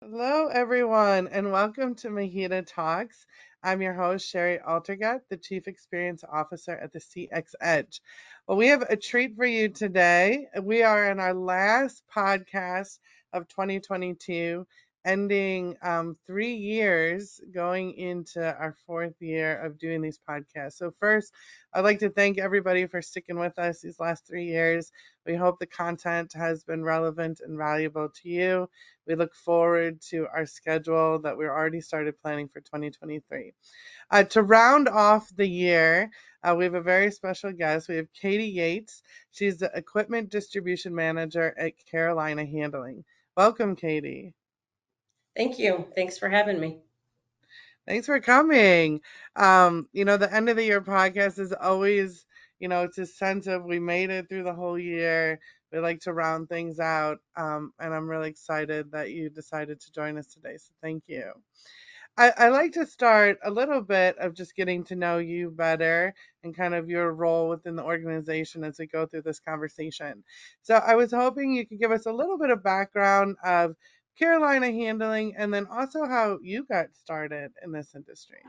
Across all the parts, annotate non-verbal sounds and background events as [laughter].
Hello, everyone, and welcome to MHEDA Talks. I'm your host, Sherry Altergut, the Chief Experience Officer at the CX Edge. Well, we have a treat for you today. We are in our last podcast of 2022, ending um, three years, going into our fourth year of doing these podcasts. So, first, I'd like to thank everybody for sticking with us these last three years. We hope the content has been relevant and valuable to you we look forward to our schedule that we're already started planning for 2023. Uh, to round off the year, uh, we have a very special guest. We have Katie Yates. She's the Equipment Distribution Manager at Carolina Handling. Welcome, Katie. Thank you. Thanks for having me. Thanks for coming. Um, you know, the end of the year podcast is always, you know, it's a sense of we made it through the whole year we like to round things out. Um, and I'm really excited that you decided to join us today. So thank you. I, I like to start a little bit of just getting to know you better and kind of your role within the organization as we go through this conversation. So I was hoping you could give us a little bit of background of Carolina handling and then also how you got started in this industry.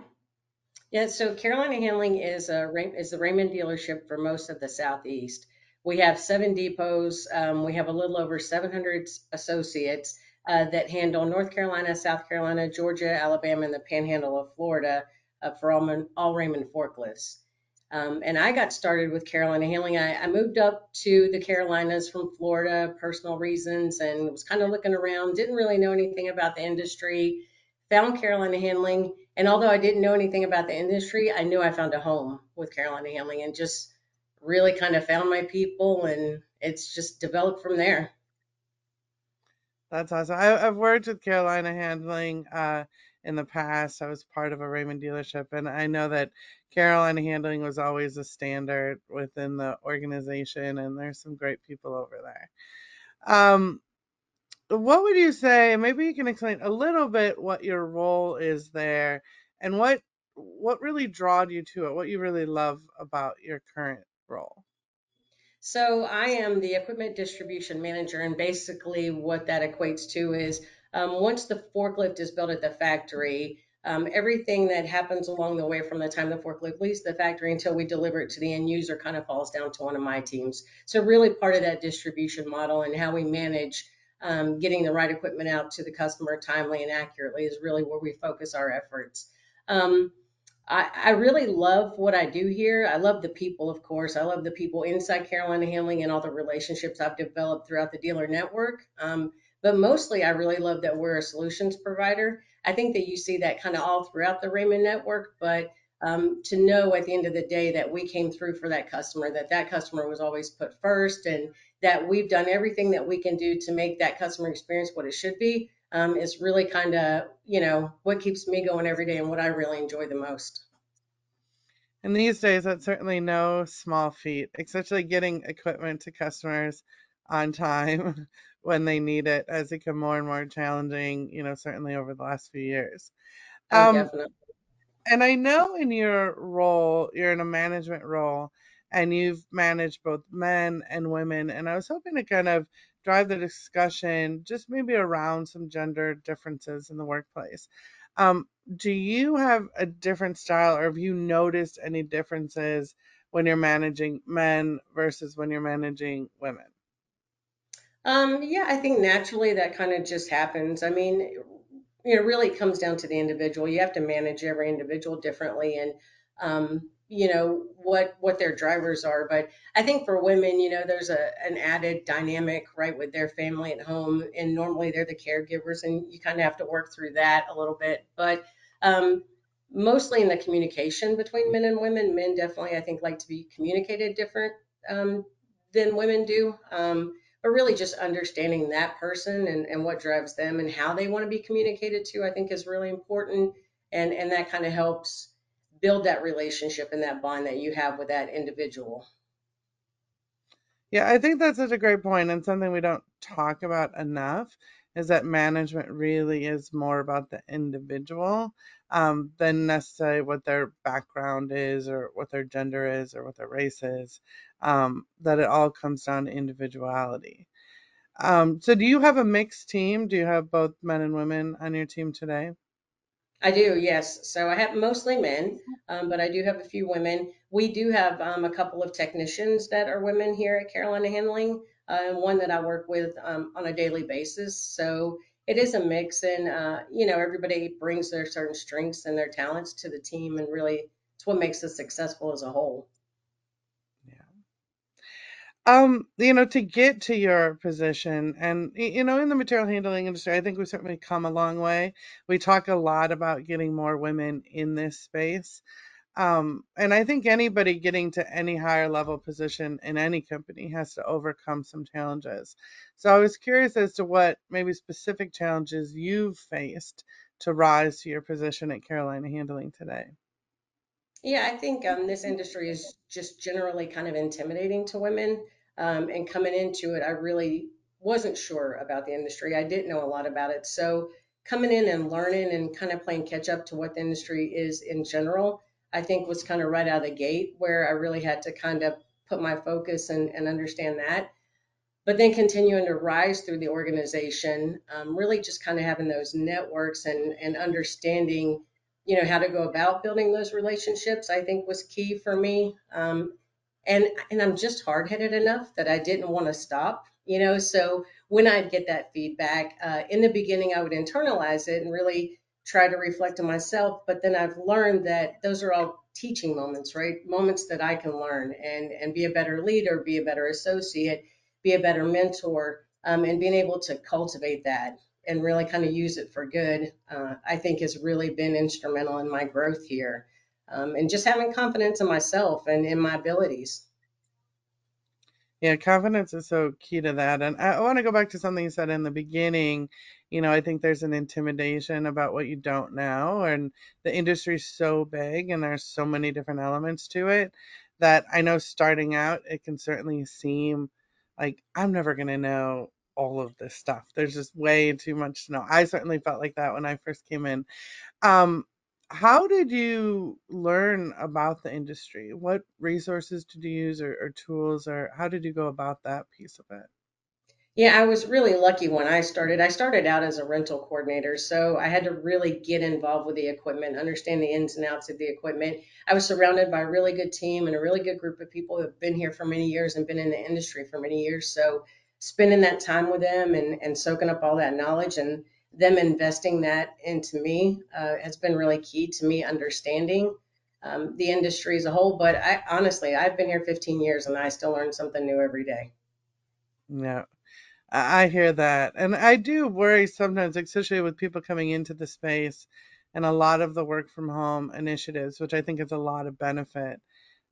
Yeah, so Carolina Handling is a is the Raymond dealership for most of the Southeast. We have seven depots. Um, we have a little over 700 associates uh, that handle North Carolina, South Carolina, Georgia, Alabama, and the panhandle of Florida uh, for all, all Raymond forklifts. Um, and I got started with Carolina Handling. I, I, moved up to the Carolinas from Florida, personal reasons, and was kind of looking around. Didn't really know anything about the industry. Found Carolina Handling, and although I didn't know anything about the industry, I knew I found a home with Carolina Handling, and just really kind of found my people and it's just developed from there. That's awesome. I, have worked with Carolina Handling uh, in the past. I was part of a Raymond dealership, and I know that Carolina Handling was always a standard within the organization, and there's some great people over there. Um, what would you say? Maybe you can explain a little bit what your role is there, and what what really drawed you to it. What you really love about your current role? So I am the equipment distribution manager, and basically what that equates to is um, once the forklift is built at the factory, um, everything that happens along the way from the time the forklift leaves the factory until we deliver it to the end user kind of falls down to one of my teams. So really part of that distribution model and how we manage um, getting the right equipment out to the customer timely and accurately is really where we focus our efforts. Um, I, I really love what I do here. I love the people, of course. I love the people inside Carolina Handling and all the relationships I've developed throughout the dealer network. But mostly, I really love that we're a solutions provider. I think that you see that kind of all throughout the Raymond network, but um, to know at the end of the day that we came through for that customer, that that customer was always put first, and that we've done everything that we can do to make that customer experience what it should be um, is really kind of, you know, what keeps me going every day and what I really enjoy the most. And these days, that's certainly no small feat, especially getting equipment to customers on time [laughs] when they need it as it become more and more challenging, you know, certainly over the last few years. Oh, um, definitely. And I know in your role, you're in a management role and you've managed both men and women. And I was hoping to kind of drive the discussion just maybe around some gender differences in the workplace. Um, do you have a different style or have you noticed any differences when you're managing men versus when you're managing women? Um, yeah, I think naturally that kind of just happens. I mean, you know, really it comes down to the individual. You have to manage every individual differently and um, you know what what their drivers are but i think for women you know there's a an added dynamic right with their family at home and normally they're the caregivers and you kind of have to work through that a little bit but um, mostly in the communication between men and women men definitely i think like to be communicated different um, than women do um, but really just understanding that person and, and what drives them and how they want to be communicated to i think is really important and and that kind of helps build that relationship and that bond that you have with that individual. Yeah, I think that's such a great point and something we don't talk about enough is that management really is more about the individual um, than necessarily what their background is or what their gender is or what their race is. Um, that it all comes down to individuality. Um, so do you have a mixed team? Do you have both men and women on your team today? I do, yes. So I have mostly men, um, but I do have a few women. We do have um, a couple of technicians that are women here at Carolina Handling, uh, and one that I work with um, on a daily basis. So it is a mix, and uh, you know, everybody brings their certain strengths and their talents to the team, and really, it's what makes us successful as a whole. Yeah. Um, you know, to get to your position and you know, in the material handling industry, I think we've certainly come a long way. We talk a lot about getting more women in this space. Um, and I think anybody getting to any higher level position in any company has to overcome some challenges. So I was curious as to what maybe specific challenges you've faced to rise to your position at Carolina Handling today. Yeah, I think um, this industry is just generally kind of intimidating to women. Um, and coming into it, I really wasn't sure about the industry. I didn't know a lot about it. So coming in and learning and kind of playing catch up to what the industry is in general, I think was kind of right out of the gate where I really had to kind of put my focus and, and understand that but then continuing to rise through the organization, um, really just kind of having those networks and, and understanding, you know, how to go about building those relationships, I think was key for me. Um, and and I'm just hard headed enough that I didn't want to stop, you know. So when I'd get that feedback, uh, in the beginning, I would internalize it and really try to reflect on myself. But then I've learned that those are all teaching moments, right? Moments that I can learn and and be a better leader, be a better associate be a better mentor, um, and being able to cultivate that and really kind of use it for good, uh, I think has really been instrumental in my growth here. Um, and just having confidence in myself and in my abilities. Yeah, confidence is so key to that. And I, I want to go back to something you said in the beginning. You know, I think there's an intimidation about what you don't know, and the industry's so big and there's so many different elements to it that I know starting out, it can certainly seem like I'm never going to know all of this stuff. There's just way too much to know. I certainly felt like that when I first came in. Um, how did you learn about the industry? What resources did you use or, or tools, or how did you go about that piece of it? Yeah, I was really lucky when I started. I started out as a rental coordinator, so I had to really get involved with the equipment, understand the ins and outs of the equipment. I was surrounded by a really good team and a really good group of people who have been here for many years and been in the industry for many years. So spending that time with them and, and soaking up all that knowledge and them investing that into me uh, has been really key to me understanding um, the industry as a whole. But I honestly, I've been here 15 years and I still learn something new every day. Yeah, I hear that. And I do worry sometimes, especially with people coming into the space and a lot of the work from home initiatives, which I think is a lot of benefit,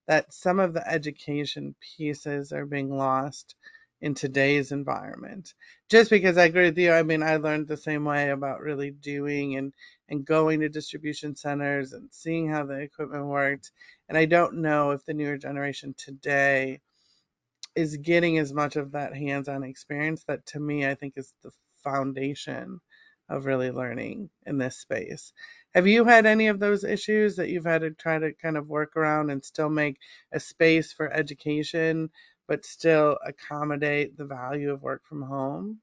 that some of the education pieces are being lost in today's environment. Just because I agree with you, I mean, I learned the same way about really doing and and going to distribution centers and seeing how the equipment worked. And I don't know if the newer generation today is getting as much of that hands-on experience that to me I think is the foundation of really learning in this space. Have you had any of those issues that you've had to try to kind of work around and still make a space for education, but still accommodate the value of work from home?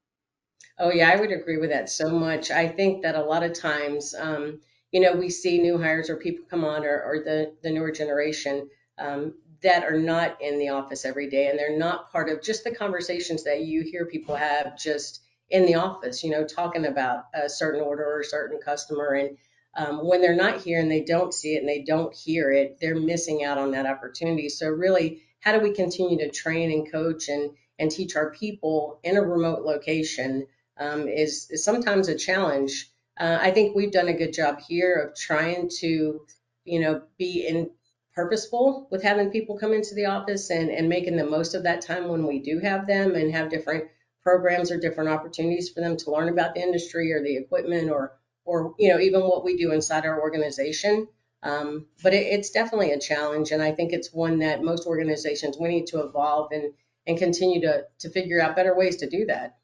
Oh, yeah, I would agree with that so much. I think that a lot of times, um, you know, we see new hires or people come on or, or the, the newer generation um, that are not in the office every day and they're not part of just the conversations that you hear people have just in the office, you know, talking about a certain order or a certain customer. And um, when they're not here and they don't see it and they don't hear it, they're missing out on that opportunity. So, really, how do we continue to train and coach and, and teach our people in a remote location? um, is, is sometimes a challenge. Uh, I think we've done a good job here of trying to, you know, be in purposeful with having people come into the office and, and making the most of that time when we do have them and have different programs or different opportunities for them to learn about the industry or the equipment or or you know even what we do inside our organization. Um, but it, it's definitely a challenge, and I think it's one that most organizations we need to evolve and and continue to to figure out better ways to do that.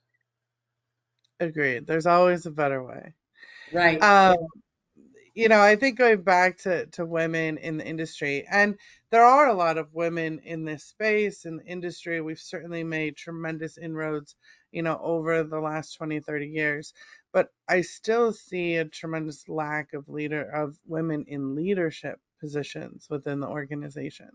Agreed. There's always a better way. Right. Um, you know, I think going back to, to women in the industry, and there are a lot of women in this space in the industry. We've certainly made tremendous inroads you know, over the last 20, 30 years. But I still see a tremendous lack of leader of women in leadership positions within the organization.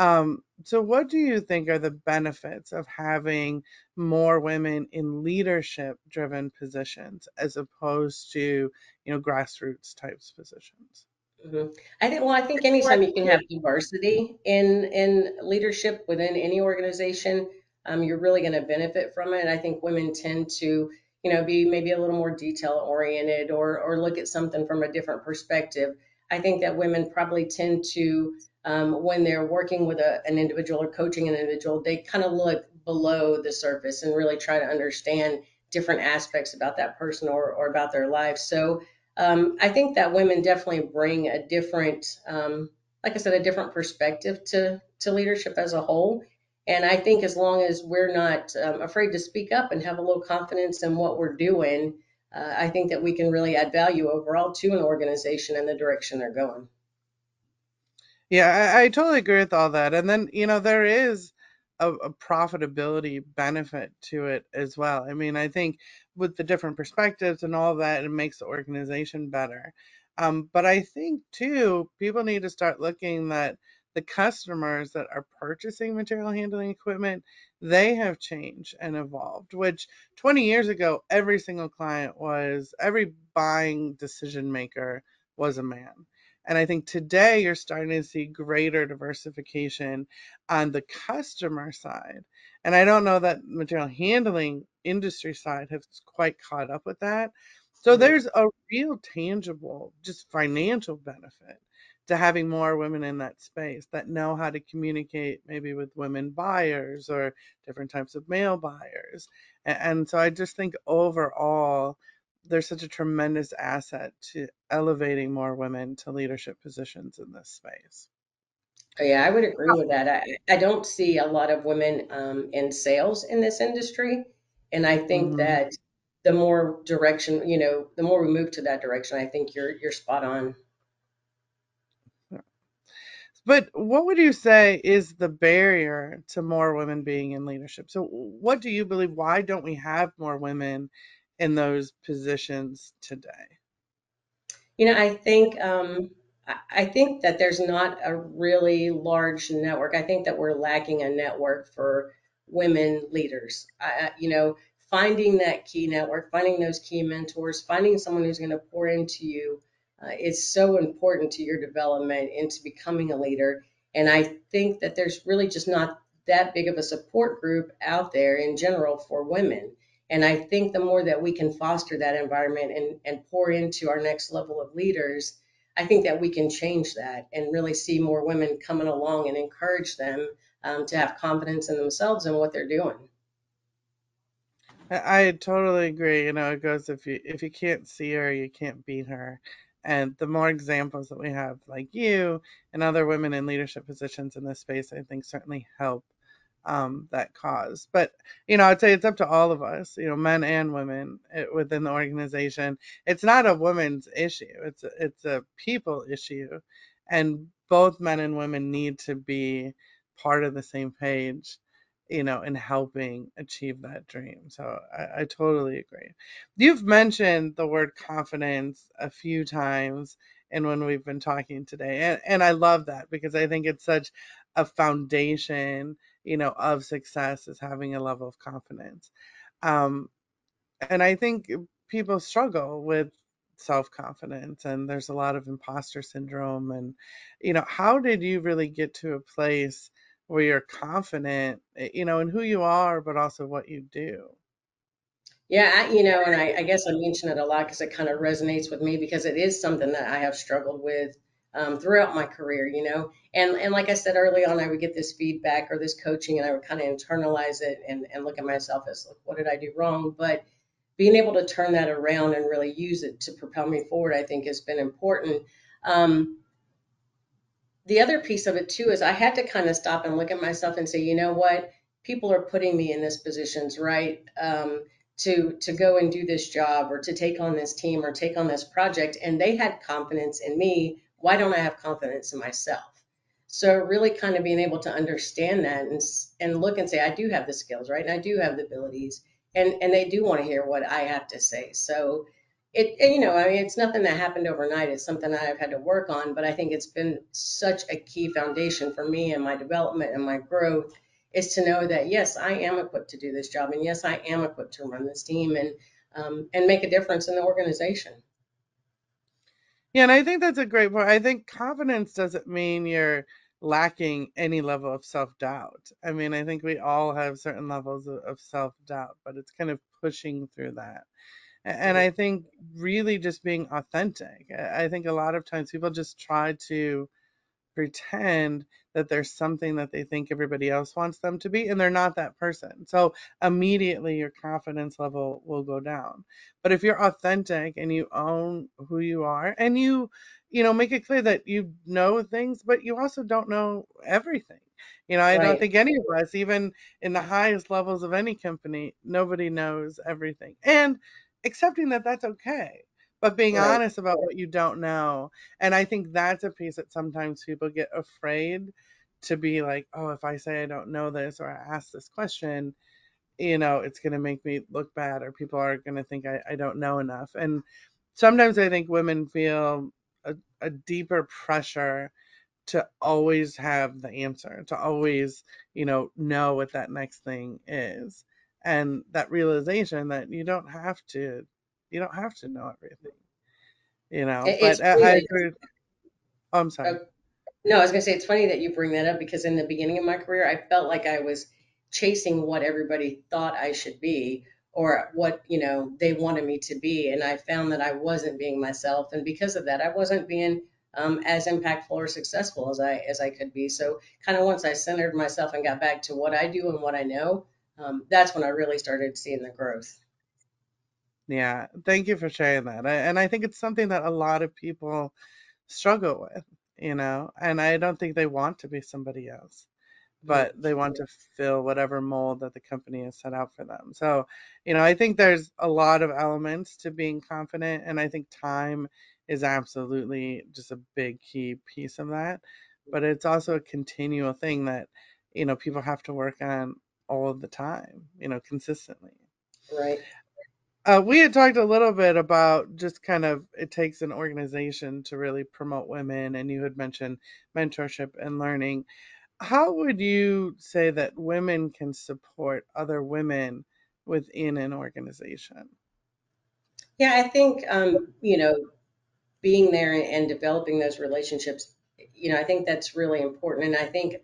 Um, so what do you think are the benefits of having more women in leadership driven positions as opposed to, you know, grassroots types of positions? Mhm. I think, well, I think anytime you can have diversity in in leadership within any organization, um, you're really going to benefit from it. I think women tend to, you know, be maybe a little more detail oriented or or look at something from a different perspective. I think that women probably tend to, um, when they're working with a, an individual or coaching an individual, they kind of look below the surface and really try to understand different aspects about that person or, or about their life. So um, I think that women definitely bring a different, um, like I said, a different perspective to to leadership as a whole. And I think as long as we're not um, afraid to speak up and have a little confidence in what we're doing, uh, I think that we can really add value overall to an organization and the direction they're going. Yeah, I, I totally agree with all that. And then, you know, there is a, a profitability benefit to it as well. I mean, I think with the different perspectives and all that, it makes the organization better. Um, but I think too, people need to start looking that the customers that are purchasing material handling equipment, they have changed and evolved, which 20 years ago, every single client was, every buying decision maker was a man. And I think today you're starting to see greater diversification on the customer side. And I don't know that material handling industry side has quite caught up with that. So there's a real tangible, just financial benefit to having more women in that space that know how to communicate maybe with women buyers or different types of male buyers. And so I just think overall, there's such a tremendous asset to elevating more women to leadership positions in this space. Oh, Yeah, I would agree with that. I, I don't see a lot of women um, in sales in this industry. And I think hmm that the more direction, you know, the more we move to that direction, I think you're you're spot on. But what would you say is the barrier to more women being in leadership? So, what do you believe? Why don't we have more women in those positions today? You know, I think um, I think that there's not a really large network. I think that we're lacking a network for women leaders. I- you know, finding that key network, finding those key mentors, finding someone who's going to pour into you uh, is so important to your development into becoming a leader. And I think that there's really just not that big of a support group out there in general for women. And I think the more that we can foster that environment and, and pour into our next level of leaders, I think that we can change that and really see more women coming along and encourage them um, to have confidence in themselves and what they're doing. I, I totally agree. You know, it goes if you if you can't see her, you can't beat her. And the more examples that we have, like you and other women in leadership positions in this space, I think certainly help um, that cause. But you know, I'd say it's up to all of us, you know, men and women eh, within the organization. It's not a women's issue; it's a, it's a people issue, and both men and women need to be part of the same page, you know, in helping achieve that dream. So I, I totally agree. You've mentioned the word confidence a few times. And when we've been talking today, and, and I love that because I think it's such a foundation you know, of success is having a level of confidence. Um, and I think people struggle with self confidence, and there's a lot of imposter syndrome. And, you know, how did you really get to a place where you're confident, eh, you know, in who you are, but also what you do? Yeah, I, you know, and I, I guess I mention it a lot because it kind of resonates with me because it is something that I have struggled with um, throughout my career, you know. And and like I said early on, I would get this feedback or this coaching, and I would kind of internalize it and and look at myself as like, what did I do wrong? But being able to turn that around and really use it to propel me forward, I think has been important. Um, the other piece of it too is I had to kind of stop and look at myself and say, you know what? People are putting me in this positions, right? Um, to to go and do this job or to take on this team or take on this project, and they had confidence in me. Why don't I have confidence in myself? So really kind of being able to understand that and and look and say, I do have the skills, right? And I do have the abilities. and and they do want to hear what I have to say. So it, you know, I mean, it's nothing that happened overnight. It's something I've had to work on, but I think it's been such a key foundation for me and my development and my growth is to know that yes, I am equipped to do this job, and yes, I am equipped to run this team and um, and make a difference in the organization. Yeah, and I think that's a great point. I think confidence doesn't mean you're lacking any level of self doubt. I mean, I think we all have certain levels of, of self doubt, but it's kind of pushing through that. And I think really just being authentic. I I think a lot of times people just try to pretend that there's something that they think everybody else wants them to be and they're not that person. So immediately your confidence level will go down. But if you're authentic and you own who you are and you you know make it clear that you know things but you also don't know everything. You know, I don't think any of us even in the highest levels of any company nobody knows everything. And accepting that that's okay. But being right. honest about what you don't know and I think that's a piece that sometimes people get afraid to be like, oh, if I say I don't know this or I ask this question, you know, it's going to make me look bad or people are going to think I, I don't know enough. And sometimes I think women feel a, a deeper pressure to always have the answer, to always, you know, know what that next thing is. And that realization that you don't have to, you don't have to know everything, you know. It, But it's I, I agree. Oh, I'm sorry. no, I was gonna say it's funny that you bring that up because in the beginning of my career, I felt like I was chasing what everybody thought I should be or what, you know, they wanted me to be. And I found that I wasn't being myself. And because of that, I wasn't being um, as impactful or successful as I as I could be. So kind of once I centered myself and got back to what I do and what I know, um, that's when I really started seeing the growth. Yeah, thank you for sharing that. I, and I think it's something that a lot of people struggle with, you know, and I don't think they want to be somebody else, Mhm. but they want to fill whatever mold that the company has set out for them. So, you know, I think there's a lot of elements to being confident, and I think time is absolutely just a big key piece of that. But it's also a continual thing that, you know, people have to work on all of the time, you know, consistently. Right. Uh, we had talked a little bit about just kind of it takes an organization to really promote women, and you had mentioned mentorship and learning. How would you say that women can support other women within an organization? Yeah, I think um, you know, being there and, and developing those relationships, you know, I think that's really important. And I think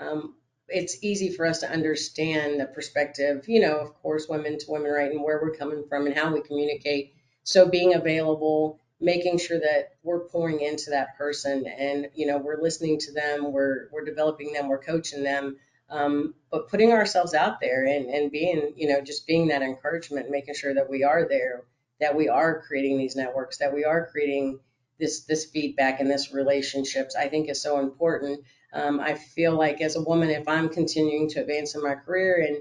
um, it's easy for us to understand the perspective, you know, of course, women to women, right, and where we're coming from and how we communicate. So being available, making sure that we're pouring into that person and, you know, we're listening to them, we're, we're developing them, we're coaching them. Um, but putting ourselves out there and, and being, you know, just being that encouragement, making sure that we are there, that we are creating these networks, that we are creating this this feedback and this relationships, I think is so important um, I feel like as a woman, if I'm continuing to advance in my career and,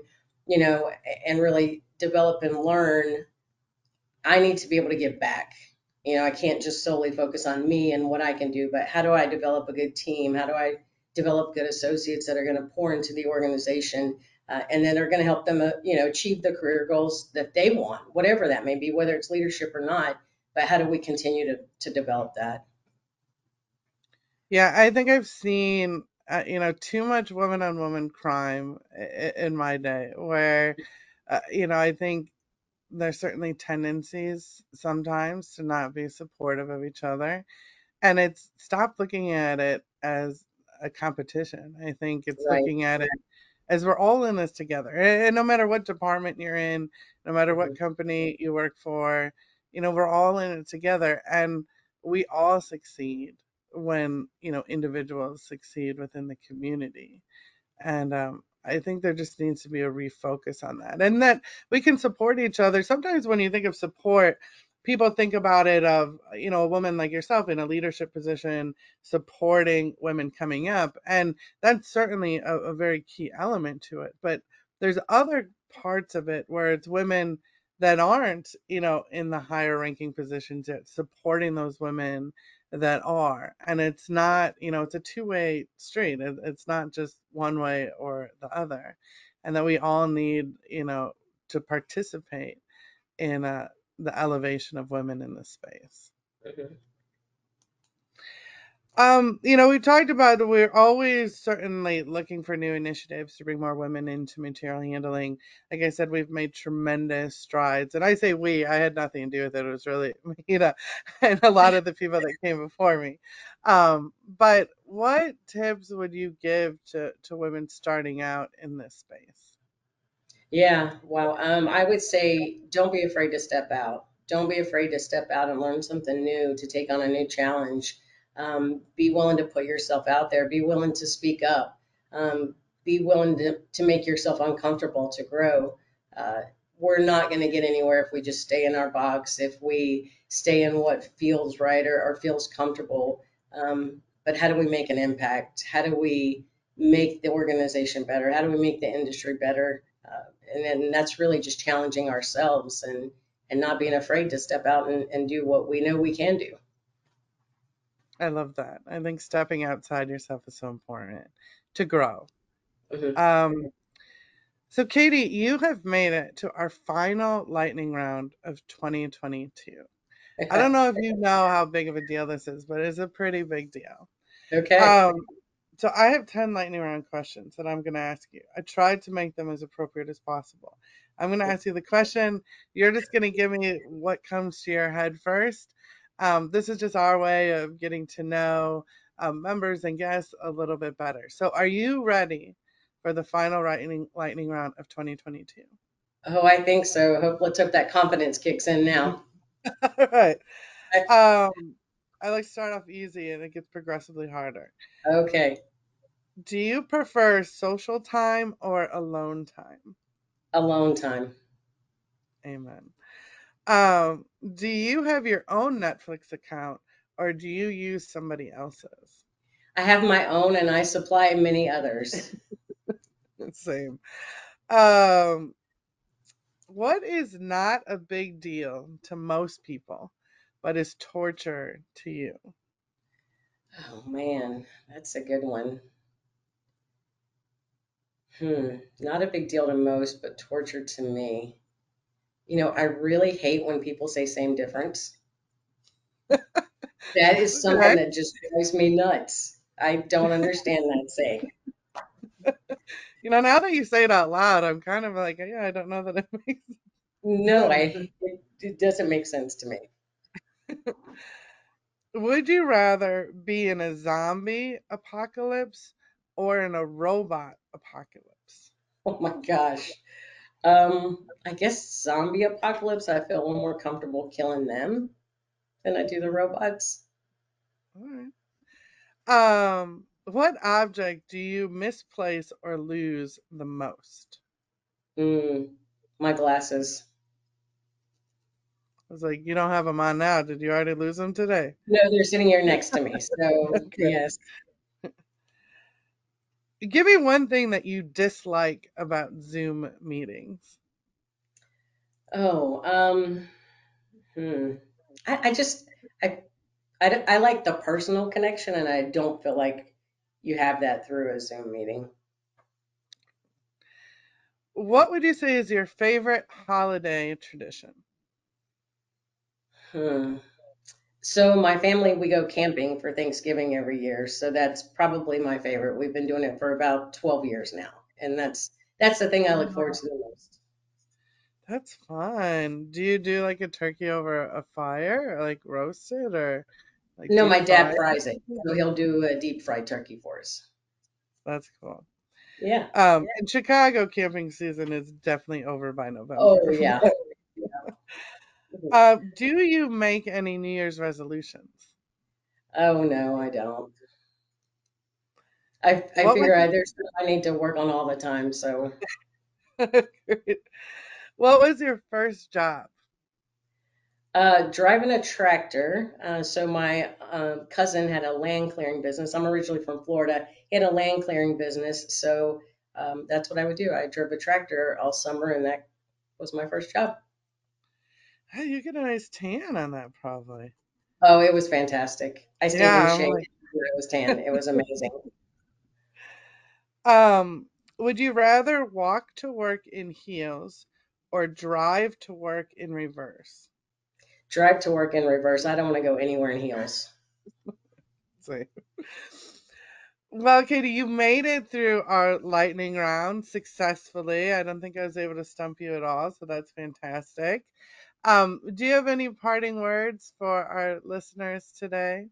you know, and really develop and learn, I need to be able to give back. You know, I can't just solely focus on me and what I can do, but how do I develop a good team? How do I develop good associates that are going to pour into the organization uh, and then are going to help them, uh, you know, achieve the career goals that they want, whatever that may be, whether it's leadership or not. But how do we continue to, to develop that? Yeah, I think I've seen, uh, you know, too much woman on woman crime i- in my day, where, uh, you know, I think there's certainly tendencies sometimes to not be supportive of each other and it's stop looking at it as a competition. I think it's Right. looking at it as we're all in this together. And no matter what department you're in, no matter what Mhm. company you work for, you know, we're all in it together and we all succeed when, you know, individuals succeed within the community. And um, I think there just needs to be a refocus on that. And that we can support each other. Sometimes when you think of support, people think about it of, you know, a woman like yourself in a leadership position supporting women coming up. And that's certainly a, a very key element to it. But there's other parts of it where it's women that aren't, you know, in the higher ranking positions yet supporting those women that are and it's not you know it's a two-way street it's not just one way or the other and that we all need you know to participate in uh, the elevation of women in this space. Mhm. Um, you know, we talked about we're always certainly looking for new initiatives to bring more women into material handling. Like I said, we've made tremendous strides. And I say we, I had nothing to do with it. It was really [laughs] MHEDA and a lot of the people that came before me. Um, but what tips would you give to, to women starting out in this space? Yeah, well, um, I would say don't be afraid to step out. Don't be afraid to step out and learn something new, to take on a new challenge. Um, be willing to put yourself out there. Be willing to speak up. Um, be willing to, to make yourself uncomfortable to grow. Uh, we're not going to get anywhere if we just stay in our box, if we stay in what feels right or, or feels comfortable. Um, but how do we make an impact? How do we make the organization better? How do we make the industry better? Uh, and then that's really just challenging ourselves and and not being afraid to step out and, and do what we know we can do. I love that. I think stepping outside yourself is so important to grow. Mhm. Um, so, Katie, you have made it to our final lightning round of 2022. I don't know if you know how big of a deal this is, but it's a pretty big deal. Okay. Um, so I have 10 lightning round questions that I'm going to ask you. I tried to make them as appropriate as possible. I'm going to ask you the question. You're just going to give me what comes to your head first. Um, this is just our way of getting to know um, members and guests a little bit better. So, are you ready for the final lightning, lightning round of 2022? oh, I think so. Hope, let's hope that confidence kicks in now. [laughs] All right. Um, I like to start off easy and it gets progressively harder. Okay. Do you prefer social time or alone time? Alone time. Amen. Um, do you have your own Netflix account or do you use somebody else's? I have my own and I supply many others. [laughs] Same. Um, what is not a big deal to most people, but is torture to you? Oh man, that's a good one. Hmm, not a big deal to most, but torture to me. You know, I really hate when people say same difference. [laughs] That is something Okay. that just drives me nuts. I don't understand that saying. [laughs] You know, now that you say it out loud, I'm kind of like, yeah, I don't know that it [laughs] makes No, I it, it doesn't make sense to me. Would you rather be in a zombie apocalypse or in a robot apocalypse? Oh my gosh. Um, I guess zombie apocalypse, I feel a little more comfortable killing them than I do the robots. All right. Um, what object do you misplace or lose the most? Mm, my glasses. I was like, you don't have them on now. Did you already lose them today? No, they're sitting here next to me. [laughs] So, yes. Give me one thing that you dislike about Zoom meetings. Oh, um, hmm. I, I just, I, I, I like the personal connection, and I don't feel like you have that through a Zoom meeting. What would you say is your favorite holiday tradition? Hmm. So my family, we go camping for Thanksgiving every year, so that's probably my favorite. We've been doing it for about 12 years now, and that's that's the thing I look forward to the most. That's fun. Do you do like a turkey over a fire, or like roast it, or like No, my dad fry? fries it, so he'll do a deep fried turkey for us. That's cool. Yeah. Um, in Chicago, camping season is definitely over by November. Oh, yeah. [laughs] Uh, do you make any New Year's resolutions? Oh, no, I don't. I, I What figure I, there's stuff I need to work on all the time, so [laughs] what was your first job? Uh, driving a tractor. Uh, so my um, cousin had a land clearing business. I'm originally from Florida. He had a land clearing business, so um, that's what I would do. I drove a tractor all summer, and that was my first job. Hey, you get a nice tan on that, probably. Oh, it was fantastic. I stayed in Yeah, I'm shape. like, [laughs] when I was tan. It was amazing. [laughs] um, would you rather walk to work in heels or drive to work in reverse? Drive to work in reverse. I don't want to go anywhere in heels. [laughs] Well, Katie, you made it through our lightning round successfully. I don't think I was able to stump you at all, so that's fantastic. Um, do you have any parting words for our listeners today?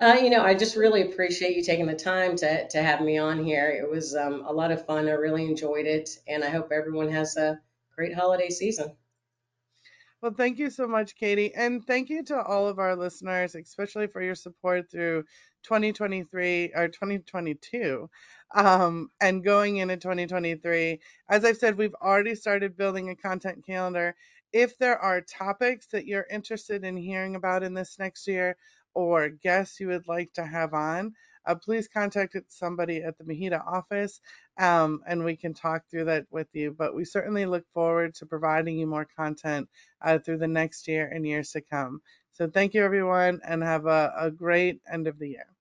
Uh, you know, I just really appreciate you taking the time to, to have me on here. It was um, a lot of fun. I really enjoyed it, and I hope everyone has a great holiday season. Well, thank you so much, Katie. And thank you to all of our listeners, especially for your support through 2023 or 2022 um, and going into 2023. As I've said, we've already started building a content calendar. If there are topics that you're interested in hearing about in this next year, or guests you would like to have on, uh, please contact somebody at the MHEDA office um, and we can talk through that with you. But we certainly look forward to providing you more content uh, through the next year and years to come. So thank you, everyone, and have a, a great end of the year.